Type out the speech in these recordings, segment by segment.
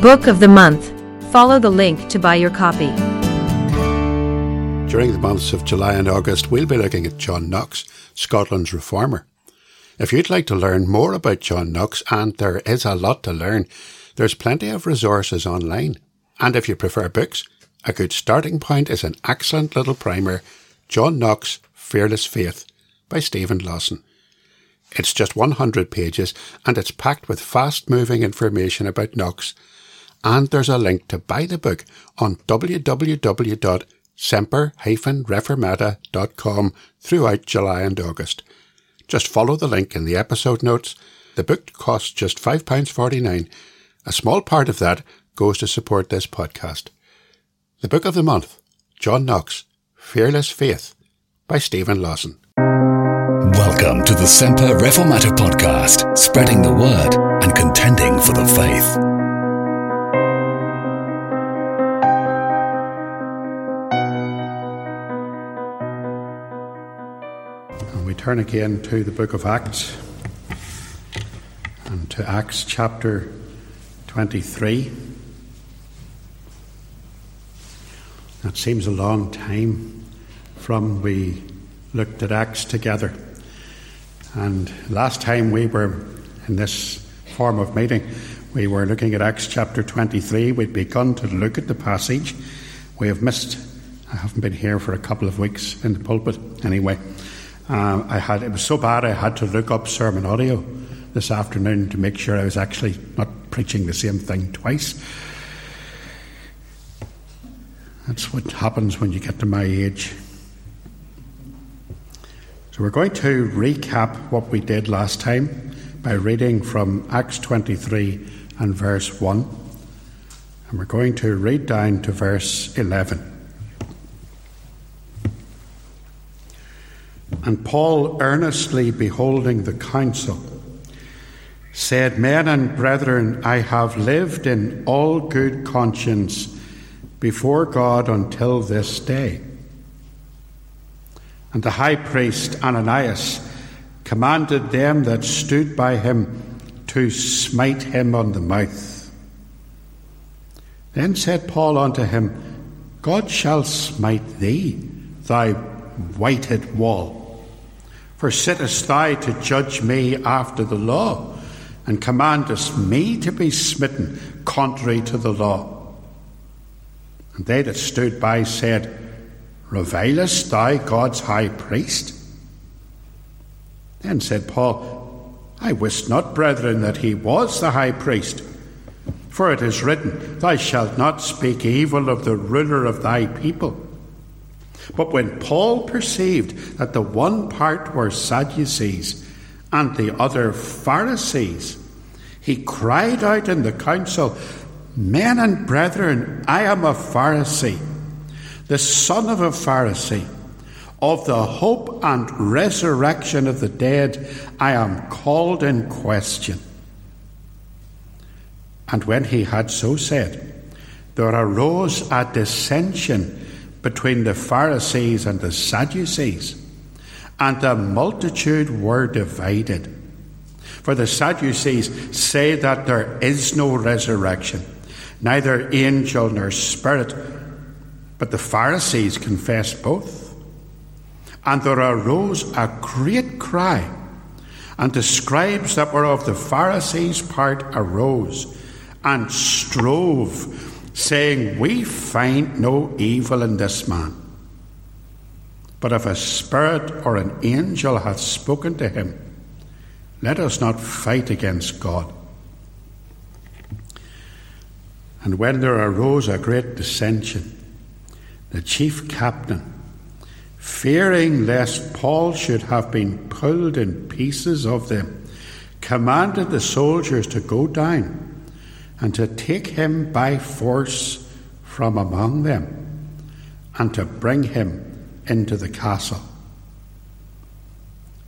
Book of the Month. Follow the link to buy your copy. During the months of July and August, we'll be looking at John Knox, Scotland's reformer. If you'd like to learn more about John Knox, and there is a lot to learn, there's plenty of resources online. And if you prefer books, a good starting point is an excellent little primer, John Knox, Fearless Faith, by Steven Lawson. It's just 100 pages and it's packed with fast moving information about Knox. And there's a link to buy the book on www.semper-reformata.com throughout July and August. Just follow the link in the episode notes. The book costs just £5.49. A small part of that goes to support this podcast. The Book of the Month, John Knox, Fearless Faith, by Steven Lawson. Welcome to the Semper Reformata podcast, spreading the word and contending for the faith. Turn again to the book of Acts and to Acts chapter 23. That seems a long time from we looked at Acts together. And last time we were in this form of meeting, we were looking at Acts chapter 23. We'd begun to look at the passage. We have missed, I haven't been here for a couple of weeks in the pulpit anyway. Uh, I had It was so bad I had to look up sermon audio this afternoon to make sure I was actually not preaching the same thing twice. That's what happens when you get to my age. So we're going to recap what we did last time by reading from Acts 23 and verse 1. And we're going to read down to verse 11. And Paul, earnestly beholding the council, said, Men and brethren, I have lived in all good conscience before God until this day. And the high priest Ananias commanded them that stood by him to smite him on the mouth. Then said Paul unto him, God shall smite thee, thy whited wall. For sittest thou to judge me after the law, and commandest me to be smitten contrary to the law? And they that stood by said, Revilest thou God's high priest? Then said Paul, I wist not, brethren, that he was the high priest. For it is written, Thou shalt not speak evil of the ruler of thy people. But when Paul perceived that the one part were Sadducees and the other Pharisees, he cried out in the council, Men and brethren, I am a Pharisee, the son of a Pharisee. Of the hope and resurrection of the dead, I am called in question. And when he had so said, there arose a dissension between the Pharisees and the Sadducees, and the multitude were divided. For the Sadducees say that there is no resurrection neither angel nor spirit. But the Pharisees confess both. And there arose a great cry, and the scribes that were of the Pharisees' part arose and strove, saying, We find no evil in this man. But if a spirit or an angel hath spoken to him, let us not fight against God. And when there arose a great dissension, the chief captain, fearing lest Paul should have been pulled in pieces of them, commanded the soldiers to go down and to take him by force from among them and to bring him into the castle.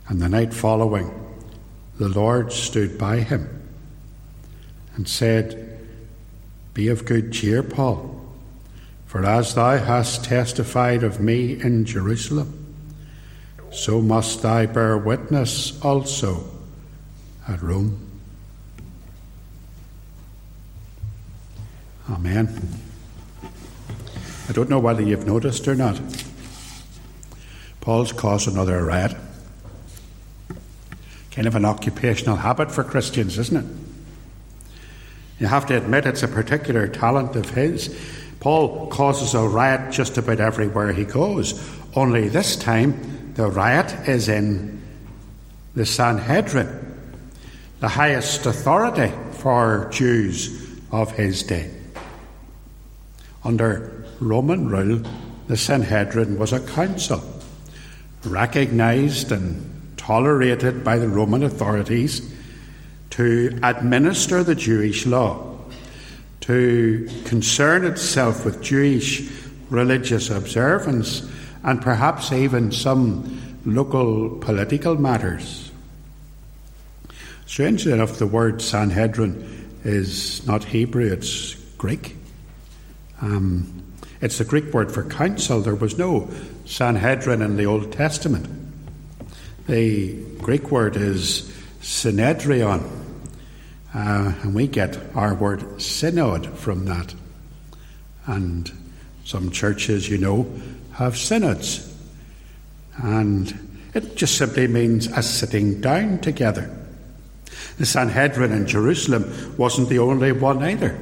And the night following, the Lord stood by him and said, be of good cheer, Paul, for as thou hast testified of me in Jerusalem, so must thou bear witness also at Rome. Amen. I don't know whether you've noticed or not. Paul's caused another riot. Kind of an occupational habit for Christians, isn't it? You have to admit it's a particular talent of his. Paul causes a riot just about everywhere he goes, only this time the riot is in the Sanhedrin, the highest authority for Jews of his day. Under Roman rule, the Sanhedrin was a council, recognized and tolerated by the Roman authorities to administer the Jewish law, to concern itself with Jewish religious observance, and perhaps even some local political matters. Strangely enough, the word Sanhedrin is not Hebrew, it's Greek. Um, it's the Greek word for council. There was no Sanhedrin in the Old Testament. The Greek word is synedrion, uh, and we get our word synod from that. And some churches, you know, have synods. And it just simply means a sitting down together. The Sanhedrin in Jerusalem wasn't the only one either.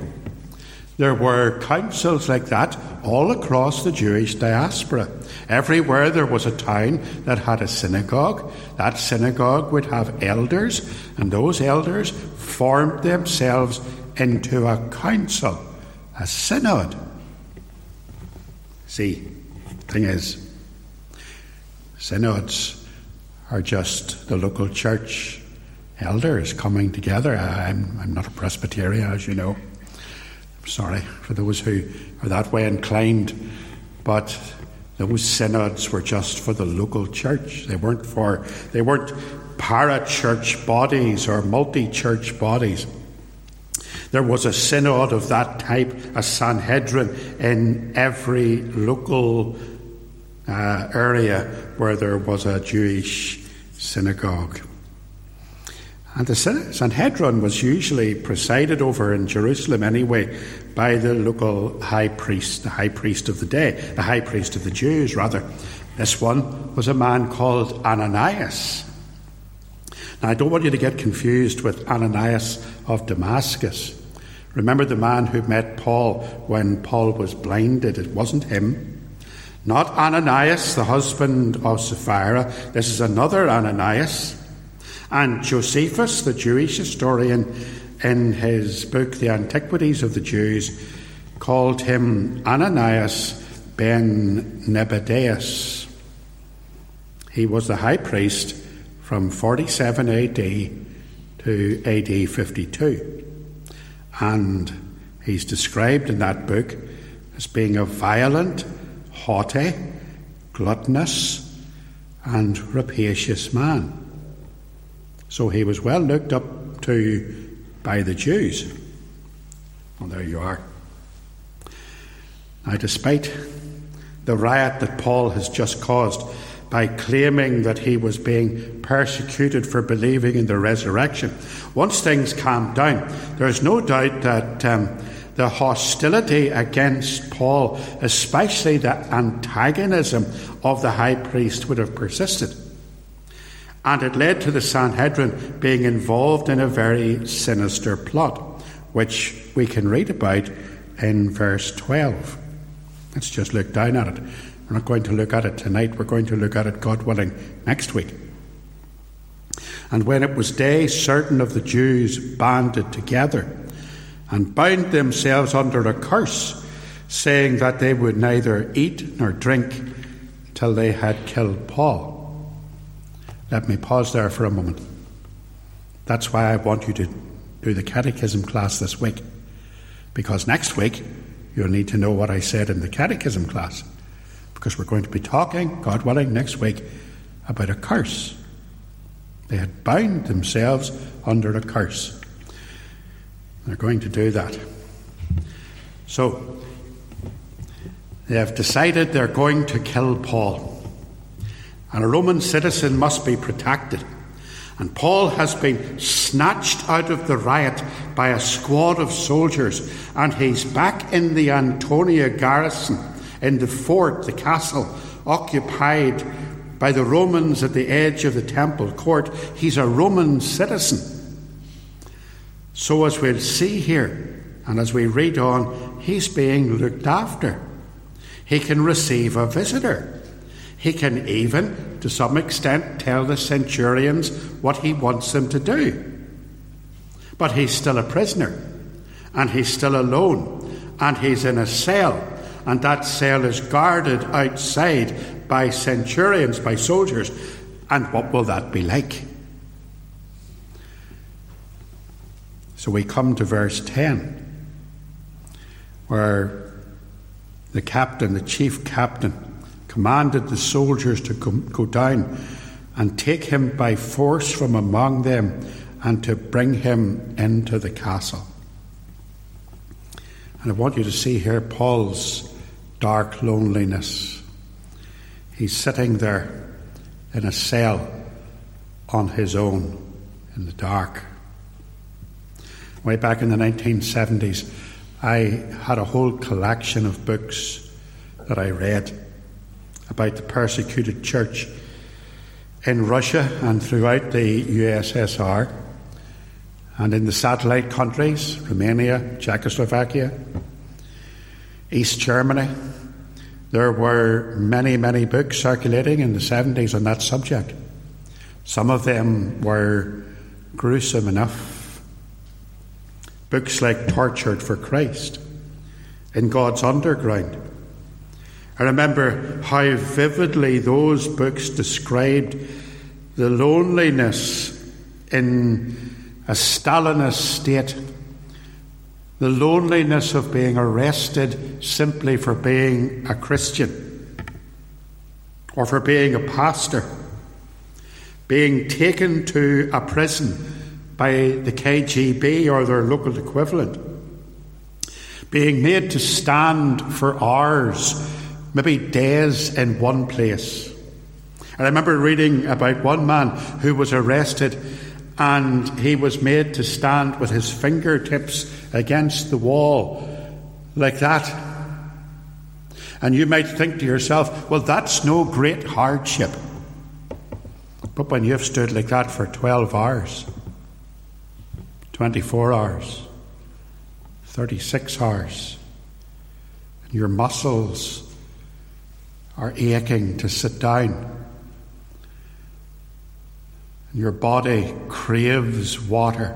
There were councils like that all across the Jewish diaspora. Everywhere there was a town that had a synagogue, that synagogue would have elders, and those elders formed themselves into a council, a synod. See, thing is, synods are just the local church elders coming together. I'm, I'm not a Presbyterian, as you know sorry for those who are that way inclined, but those synods were just for the local church. They weren't for they weren't para-church bodies or multi-church bodies. There was a synod of that type, a Sanhedrin, in every local uh, area where there was a Jewish synagogue. And the Sanhedrin was usually presided over in Jerusalem anyway by the local high priest, the high priest of the day, the high priest of the Jews, rather. This one was a man called Ananias. Now, I don't want you to get confused with Ananias of Damascus. Remember the man who met Paul when Paul was blinded? It wasn't him. Not Ananias, the husband of Sapphira. This is another Ananias. And Josephus, the Jewish historian, in his book, The Antiquities of the Jews, called him Ananias ben Nebadeus. He was the high priest from 47 AD to AD 52. And he's described in that book as being a violent, haughty, gluttonous, and rapacious man. So he was well looked up to by the Jews. Well, there you are. Now, despite the riot that Paul has just caused by claiming that he was being persecuted for believing in the resurrection, once things calmed down, there is no doubt that um, the hostility against Paul, especially the antagonism of the high priest, would have persisted. And it led to the Sanhedrin being involved in a very sinister plot, which we can read about in verse 12. Let's just look down at it. We're not going to look at it tonight, we're going to look at it, God willing, next week. And when it was day, certain of the Jews banded together and bound themselves under a curse, saying that they would neither eat nor drink till they had killed Paul. Let me pause there for a moment. That's why I want you to do the catechism class this week. Because next week, you'll need to know what I said in the catechism class. Because we're going to be talking, God willing, next week about a curse. They had bound themselves under a curse. They're going to do that. So, they have decided they're going to kill Paul and a Roman citizen must be protected. And Paul has been snatched out of the riot by a squad of soldiers, and he's back in the Antonia garrison, in the fort, the castle, occupied by the Romans at the edge of the temple court. He's a Roman citizen. So, as we'll see here, and as we read on, he's being looked after. He can receive a visitor. He can even, to some extent, tell the centurions what he wants them to do. But he's still a prisoner, and he's still alone, and he's in a cell, and that cell is guarded outside by centurions, by soldiers. And what will that be like? So we come to verse 10, where the captain, the chief captain, commanded the soldiers to go down and take him by force from among them and to bring him into the castle. And I want you to see here Paul's dark loneliness. He's sitting there in a cell on his own in the dark. Way back in the 1970s, I had a whole collection of books that I read about the persecuted church in Russia and throughout the USSR and in the satellite countries, Romania, Czechoslovakia, East Germany. There were many, many books circulating in the 70s on that subject. Some of them were gruesome enough. Books like Tortured for Christ, In God's Underground, I remember how vividly those books described the loneliness in a Stalinist state, the loneliness of being arrested simply for being a Christian or for being a pastor, being taken to a prison by the KGB or their local equivalent, being made to stand for hours maybe days in one place. I remember reading about one man who was arrested and he was made to stand with his fingertips against the wall like that. And you might think to yourself, well, that's no great hardship. But when you've stood like that for 12 hours, 24 hours, 36 hours, and your muscles are aching to sit down. Your body craves water.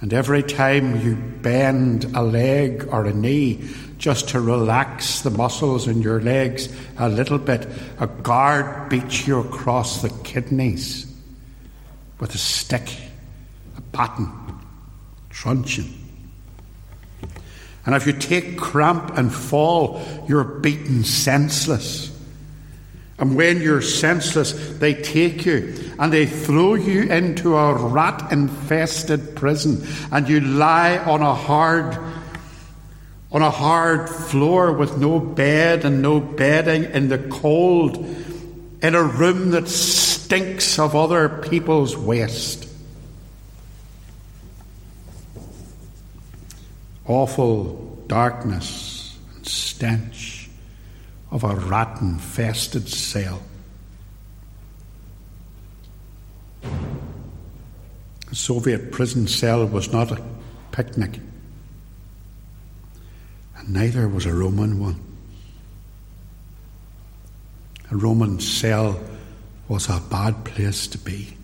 And every time you bend a leg or a knee just to relax the muscles in your legs a little bit, a guard beats you across the kidneys with a stick, a baton, truncheon. And if you take cramp and fall, you're beaten senseless. And when you're senseless, they take you and they throw you into a rat infested prison, and you lie on a hard on a hard floor with no bed and no bedding in the cold, in a room that stinks of other people's waste. Awful darkness and stench of a rat infested cell. A Soviet prison cell was not a picnic, and neither was a Roman one. A Roman cell was a bad place to be.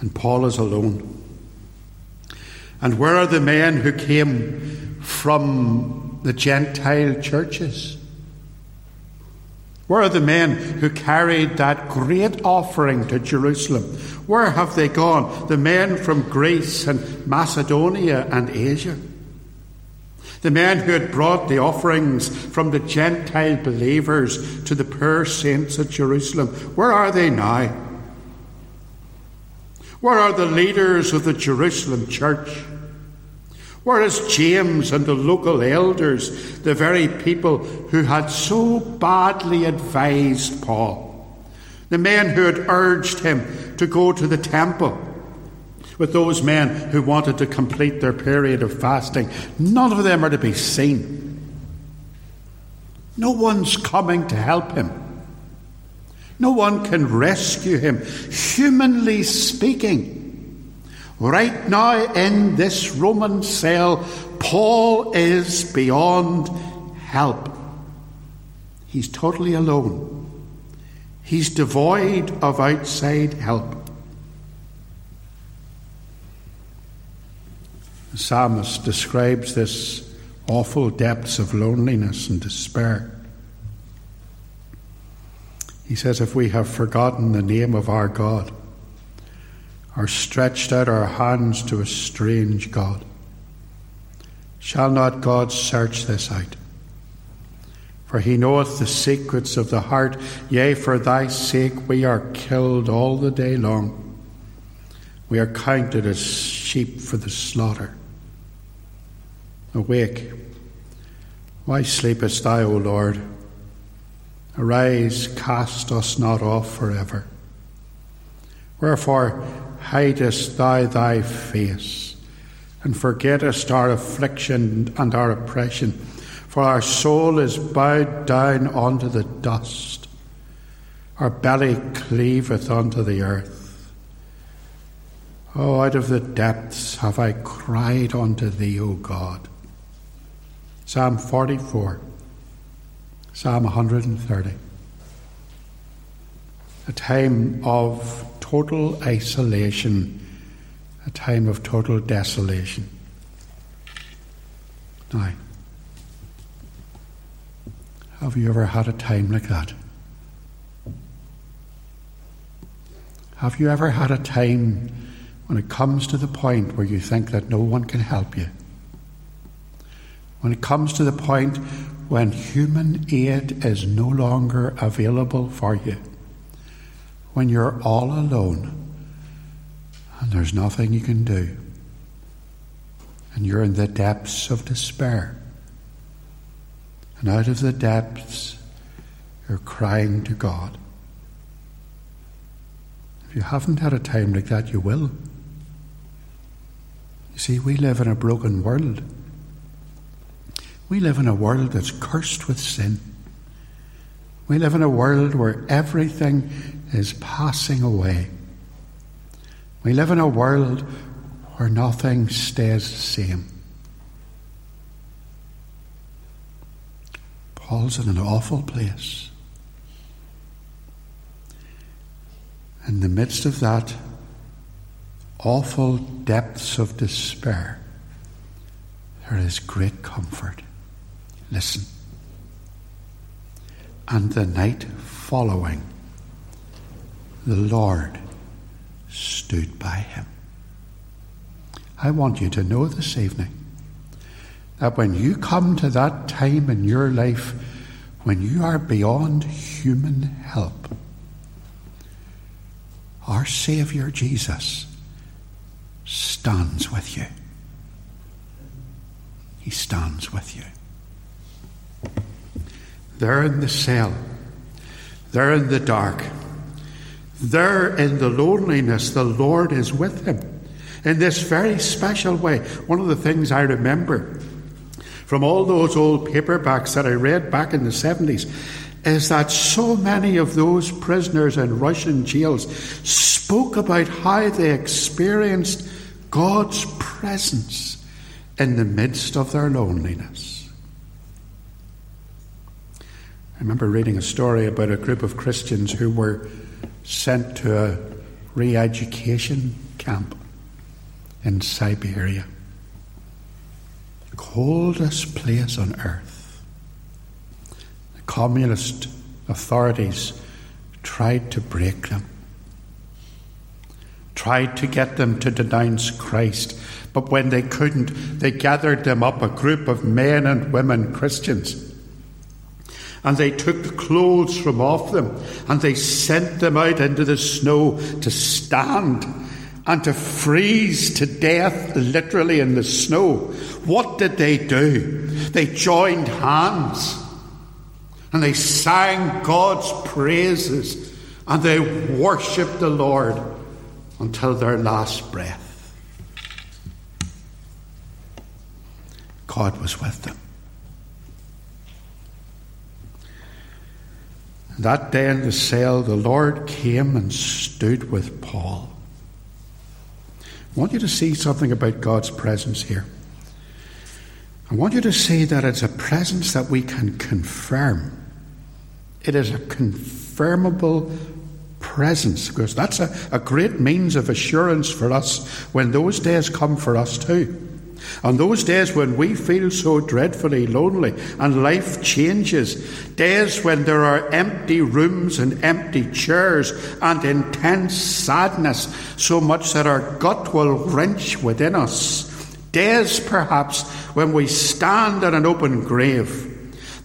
And Paul is alone. And where are the men who came from the Gentile churches? Where are the men who carried that great offering to Jerusalem? Where have they gone? The men from Greece and Macedonia and Asia. The men who had brought the offerings from the Gentile believers to the poor saints at Jerusalem. Where are they now? Where are the leaders of the Jerusalem church? Where is James and the local elders, the very people who had so badly advised Paul? The men who had urged him to go to the temple with those men who wanted to complete their period of fasting, none of them are to be seen. No one's coming to help him. No one can rescue him, humanly speaking. Right now, in this Roman cell, Paul is beyond help. He's totally alone. He's devoid of outside help. The psalmist describes this awful depths of loneliness and despair. He says, If we have forgotten the name of our God, or stretched out our hands to a strange God, shall not God search this out? For he knoweth the secrets of the heart, yea, for thy sake we are killed all the day long. We are counted as sheep for the slaughter. Awake, why sleepest thou, O Lord? Arise, cast us not off forever. Wherefore hidest thou thy face, and forgettest our affliction and our oppression? For our soul is bowed down unto the dust, our belly cleaveth unto the earth. Oh, out of the depths have I cried unto thee, O God. Psalm 44. Psalm 130. A time of total isolation, a time of total desolation. Now, have you ever had a time like that? Have you ever had a time when it comes to the point where you think that no one can help you? When it comes to the point when human aid is no longer available for you, when you're all alone and there's nothing you can do, and you're in the depths of despair, and out of the depths you're crying to God. If you haven't had a time like that, you will. You see, we live in a broken world. We live in a world that's cursed with sin. We live in a world where everything is passing away. We live in a world where nothing stays the same. Paul's in an awful place. In the midst of that awful depths of despair, there is great comfort. Listen. And the night following, the Lord stood by him. I want you to know this evening that when you come to that time in your life when you are beyond human help, our Saviour Jesus stands with you. He stands with you. There in the cell, there in the dark, there in the loneliness, the Lord is with him in this very special way. One of the things I remember from all those old paperbacks that I read back in the 70s is that so many of those prisoners in Russian jails spoke about how they experienced God's presence in the midst of their loneliness. I remember reading a story about a group of Christians who were sent to a re education camp in Siberia. Coldest place on earth. The communist authorities tried to break them, tried to get them to denounce Christ. But when they couldn't, they gathered them up, a group of men and women Christians and they took the clothes from off them and they sent them out into the snow to stand and to freeze to death literally in the snow. What did they do? They joined hands and they sang God's praises and they worshipped the Lord until their last breath. God was with them. That day in the cell, the Lord came and stood with Paul. I want you to see something about God's presence here. I want you to see that it's a presence that we can confirm. It is a confirmable presence, because that's a, a great means of assurance for us when those days come for us too. On those days when we feel so dreadfully lonely and life changes, days when there are empty rooms and empty chairs and intense sadness, so much that our gut will wrench within us, days perhaps when we stand in an open grave.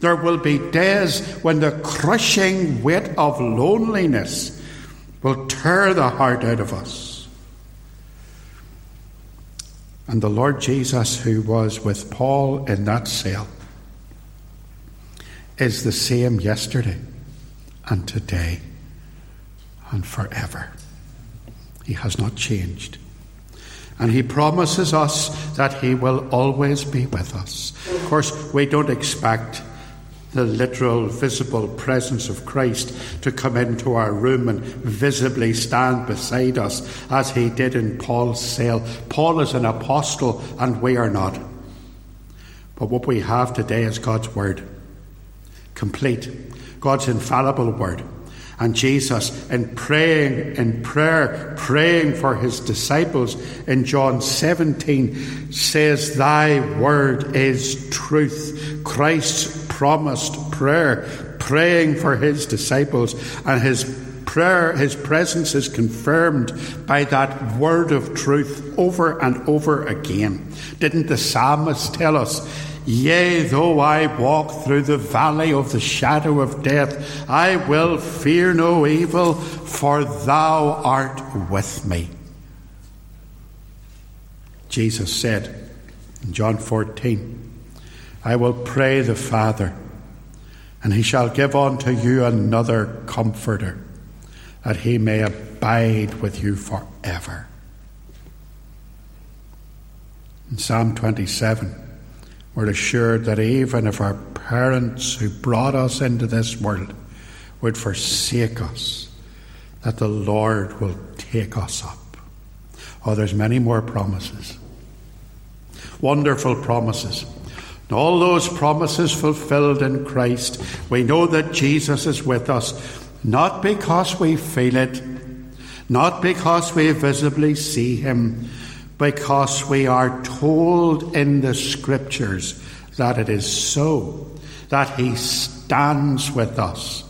There will be days when the crushing weight of loneliness will tear the heart out of us. And the Lord Jesus, who was with Paul in that cell, is the same yesterday and today and forever. He has not changed. And he promises us that he will always be with us. Of course, we don't expect the literal, visible presence of Christ to come into our room and visibly stand beside us as he did in Paul's cell. Paul is an apostle and we are not. But what we have today is God's Word, complete, God's infallible Word. And Jesus, in praying, in prayer, praying for his disciples in John 17, says, Thy word is truth. Christ's promised prayer, praying for his disciples, and his prayer, his presence is confirmed by that word of truth over and over again. Didn't the psalmist tell us? Yea, though I walk through the valley of the shadow of death, I will fear no evil, for thou art with me. Jesus said in John 14, I will pray the Father, and he shall give unto you another comforter, that he may abide with you forever. In Psalm 27, we're assured that even if our parents who brought us into this world would forsake us, that the Lord will take us up. Oh, there's many more promises. Wonderful promises all those promises fulfilled in Christ, we know that Jesus is with us, not because we feel it, not because we visibly see him, because we are told in the Scriptures that it is so, that he stands with us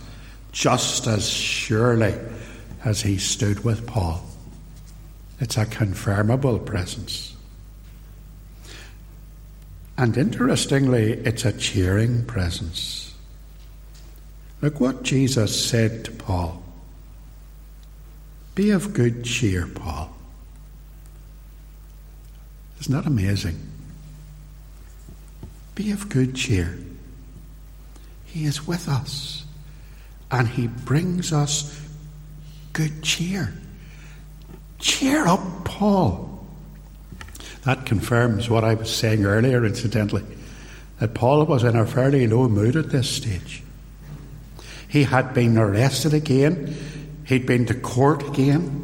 just as surely as he stood with Paul. It's a confirmable presence. And interestingly, it's a cheering presence. Look what Jesus said to Paul Be of good cheer, Paul. Isn't that amazing? Be of good cheer. He is with us, and He brings us good cheer. Cheer up, Paul. That confirms what I was saying earlier, incidentally, that Paul was in a fairly low mood at this stage. He had been arrested again, he'd been to court again.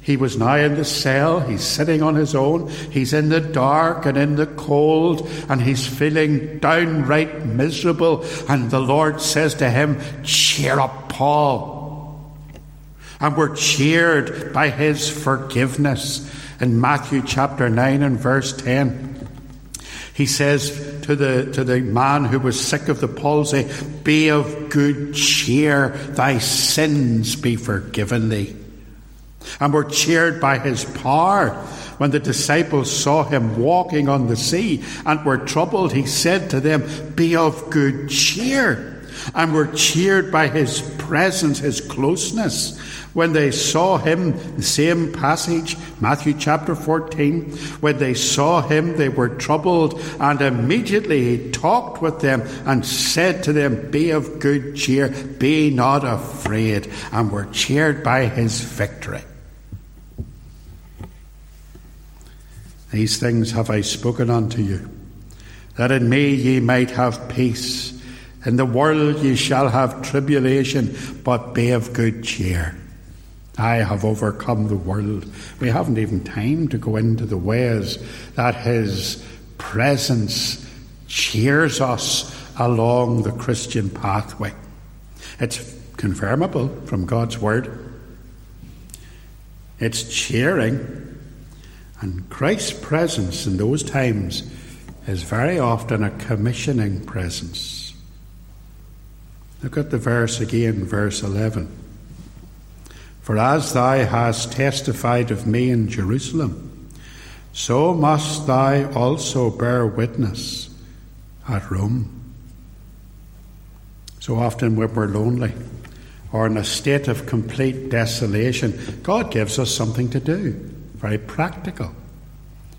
He was now in the cell, he's sitting on his own, he's in the dark and in the cold, and he's feeling downright miserable. And the Lord says to him, Cheer up, Paul. And we're cheered by his forgiveness in Matthew chapter 9 and verse 10. He says to the, to the man who was sick of the palsy, Be of good cheer, thy sins be forgiven thee. And were cheered by his power. When the disciples saw him walking on the sea and were troubled, he said to them, Be of good cheer. And were cheered by his presence, his closeness. When they saw him, the same passage, Matthew chapter 14, when they saw him, they were troubled, and immediately he talked with them and said to them, Be of good cheer, be not afraid, and were cheered by his victory. These things have I spoken unto you, that in me ye might have peace. In the world ye shall have tribulation, but be of good cheer. I have overcome the world. We haven't even time to go into the ways that His presence cheers us along the Christian pathway. It's confirmable from God's Word. It's cheering. And Christ's presence in those times is very often a commissioning presence. Look at the verse again, verse 11. For as thou hast testified of me in Jerusalem, so must thou also bear witness at Rome. So often when we're lonely or in a state of complete desolation, God gives us something to do, very practical.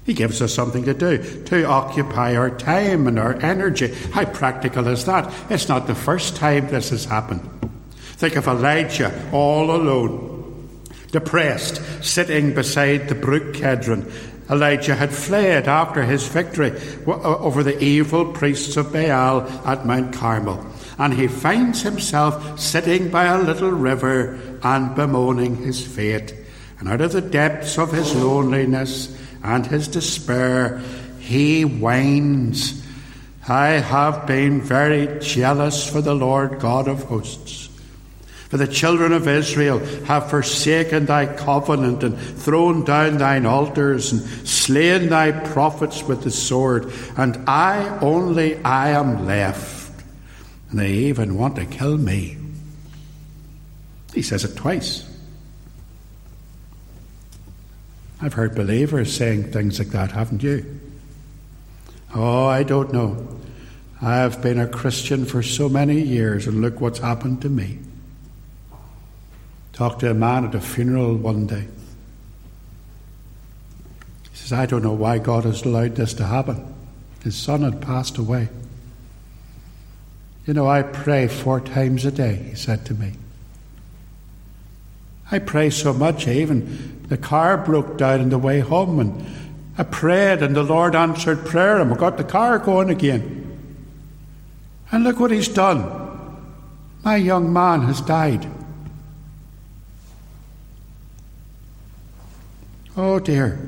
He gives us something to do, to occupy our time and our energy. How practical is that? It's not the first time this has happened. Think of Elijah all alone depressed, sitting beside the brook Kedron. Elijah had fled after his victory over the evil priests of Baal at Mount Carmel, and he finds himself sitting by a little river and bemoaning his fate. And out of the depths of his loneliness and his despair, he whines, I have been very jealous for the Lord God of hosts. For the children of Israel have forsaken thy covenant and thrown down thine altars and slain thy prophets with the sword, and I only I am left. And they even want to kill me. He says it twice. I've heard believers saying things like that, haven't you? Oh, I don't know. I've been a Christian for so many years, and look what's happened to me. Talked to a man at a funeral one day. He says, I don't know why God has allowed this to happen. His son had passed away. You know, I pray four times a day, he said to me. I pray so much, even the car broke down on the way home, and I prayed, and the Lord answered prayer, and we got the car going again. And look what He's done. My young man has died. Oh dear,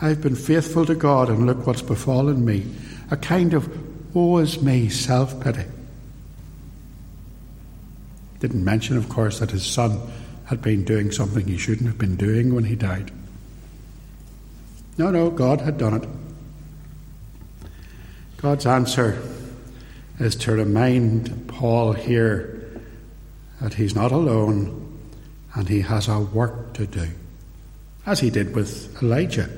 I've been faithful to God and look what's befallen me. A kind of woe is me self pity. Didn't mention, of course, that his son had been doing something he shouldn't have been doing when he died. No, no, God had done it. God's answer is to remind Paul here that he's not alone and he has a work to do as he did with Elijah.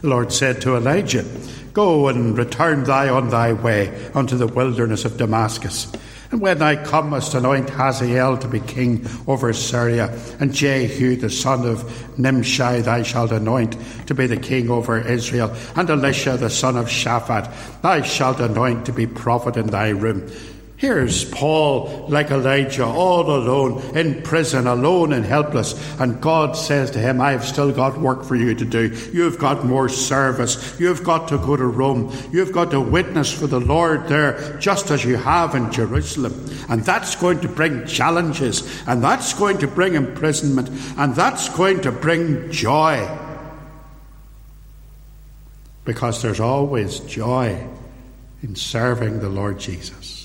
The Lord said to Elijah, Go and return thou on thy way unto the wilderness of Damascus. And when thou comest, anoint Hazael to be king over Syria, and Jehu the son of Nimshi thou shalt anoint to be the king over Israel, and Elisha the son of Shaphat thou shalt anoint to be prophet in thy room. Here's Paul, like Elijah, all alone in prison, alone and helpless. And God says to him, I've still got work for you to do. You've got more service. You've got to go to Rome. You've got to witness for the Lord there, just as you have in Jerusalem. And that's going to bring challenges. And that's going to bring imprisonment. And that's going to bring joy. Because there's always joy in serving the Lord Jesus.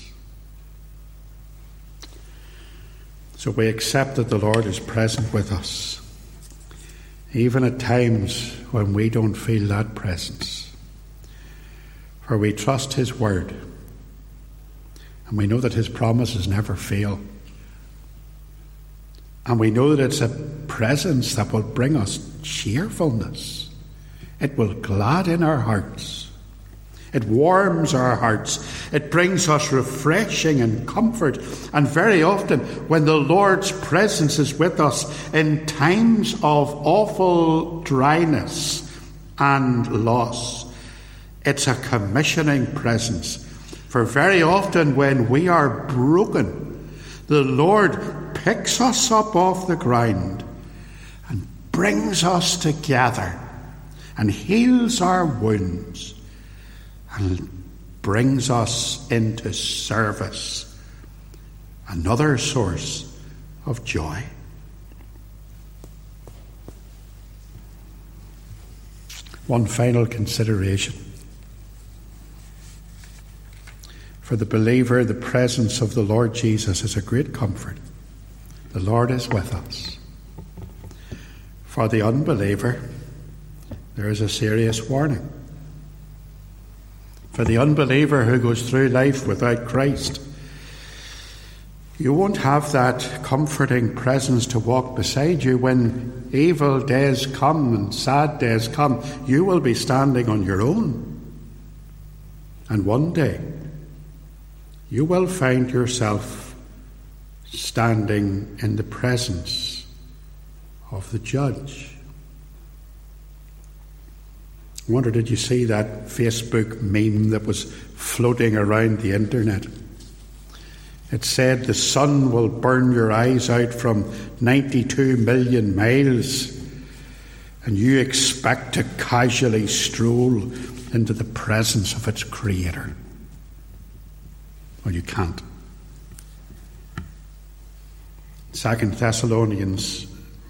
So we accept that the Lord is present with us, even at times when we don't feel that presence. For we trust His word, and we know that His promises never fail. And we know that it's a presence that will bring us cheerfulness. It will gladden our hearts. It warms our hearts. It brings us refreshing and comfort. And very often, when the Lord's presence is with us in times of awful dryness and loss, it's a commissioning presence. For very often, when we are broken, the Lord picks us up off the ground and brings us together and heals our wounds and brings us into service. Another source of joy. One final consideration. For the believer, the presence of the Lord Jesus is a great comfort. The Lord is with us. For the unbeliever, there is a serious warning. For the unbeliever who goes through life without Christ, you won't have that comforting presence to walk beside you when evil days come and sad days come. You will be standing on your own. And one day, you will find yourself standing in the presence of the judge. Wonder, did you see that Facebook meme that was floating around the internet? It said, The sun will burn your eyes out from 92 million miles, and you expect to casually stroll into the presence of its creator. Well, you can't. Second Thessalonians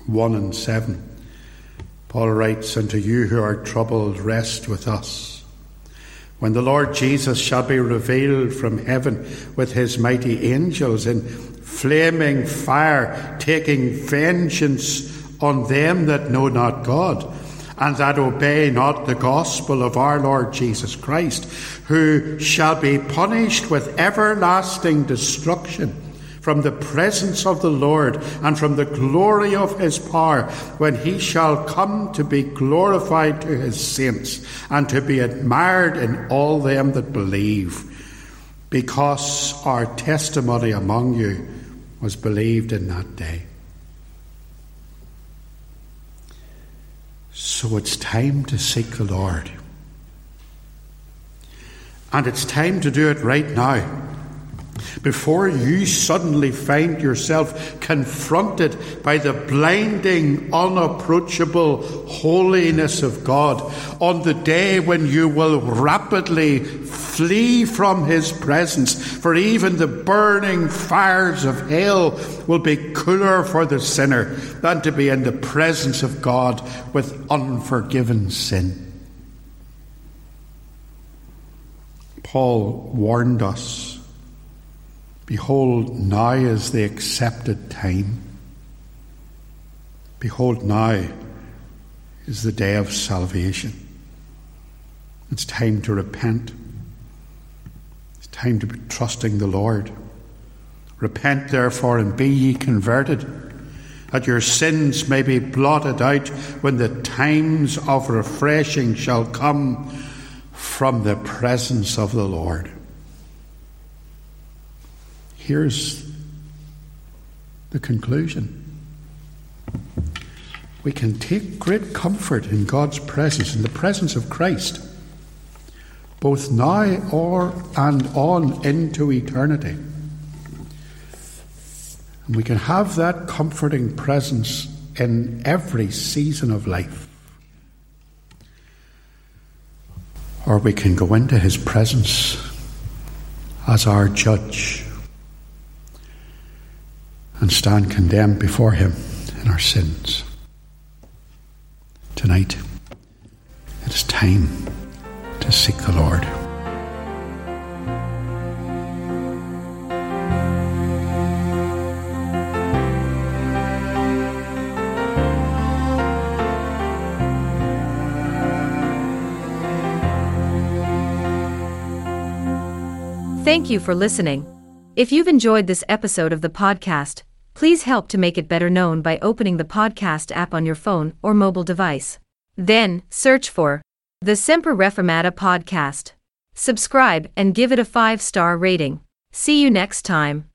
1 and 7. Paul writes, Unto you who are troubled, rest with us. When the Lord Jesus shall be revealed from heaven with his mighty angels in flaming fire, taking vengeance on them that know not God and that obey not the gospel of our Lord Jesus Christ, who shall be punished with everlasting destruction from the presence of the Lord and from the glory of his power, when he shall come to be glorified to his saints and to be admired in all them that believe, because our testimony among you was believed in that day. So it's time to seek the Lord. And it's time to do it right now before you suddenly find yourself confronted by the blinding, unapproachable holiness of God on the day when you will rapidly flee from His presence, for even the burning fires of hell will be cooler for the sinner than to be in the presence of God with unforgiven sin. Paul warned us Behold, now is the accepted time. Behold, now is the day of salvation. It's time to repent. It's time to be trusting the Lord. Repent, therefore, and be ye converted, that your sins may be blotted out when the times of refreshing shall come from the presence of the Lord. Here's the conclusion. We can take great comfort in God's presence, in the presence of Christ, both now or and on into eternity. And we can have that comforting presence in every season of life. Or we can go into his presence as our judge and stand condemned before Him in our sins. Tonight, it is time to seek the Lord. Thank you for listening. If you've enjoyed this episode of the podcast, Please help to make it better known by opening the podcast app on your phone or mobile device. Then, search for the Semper Reformata podcast. subscribe, and give it a 5 star rating. See you next time.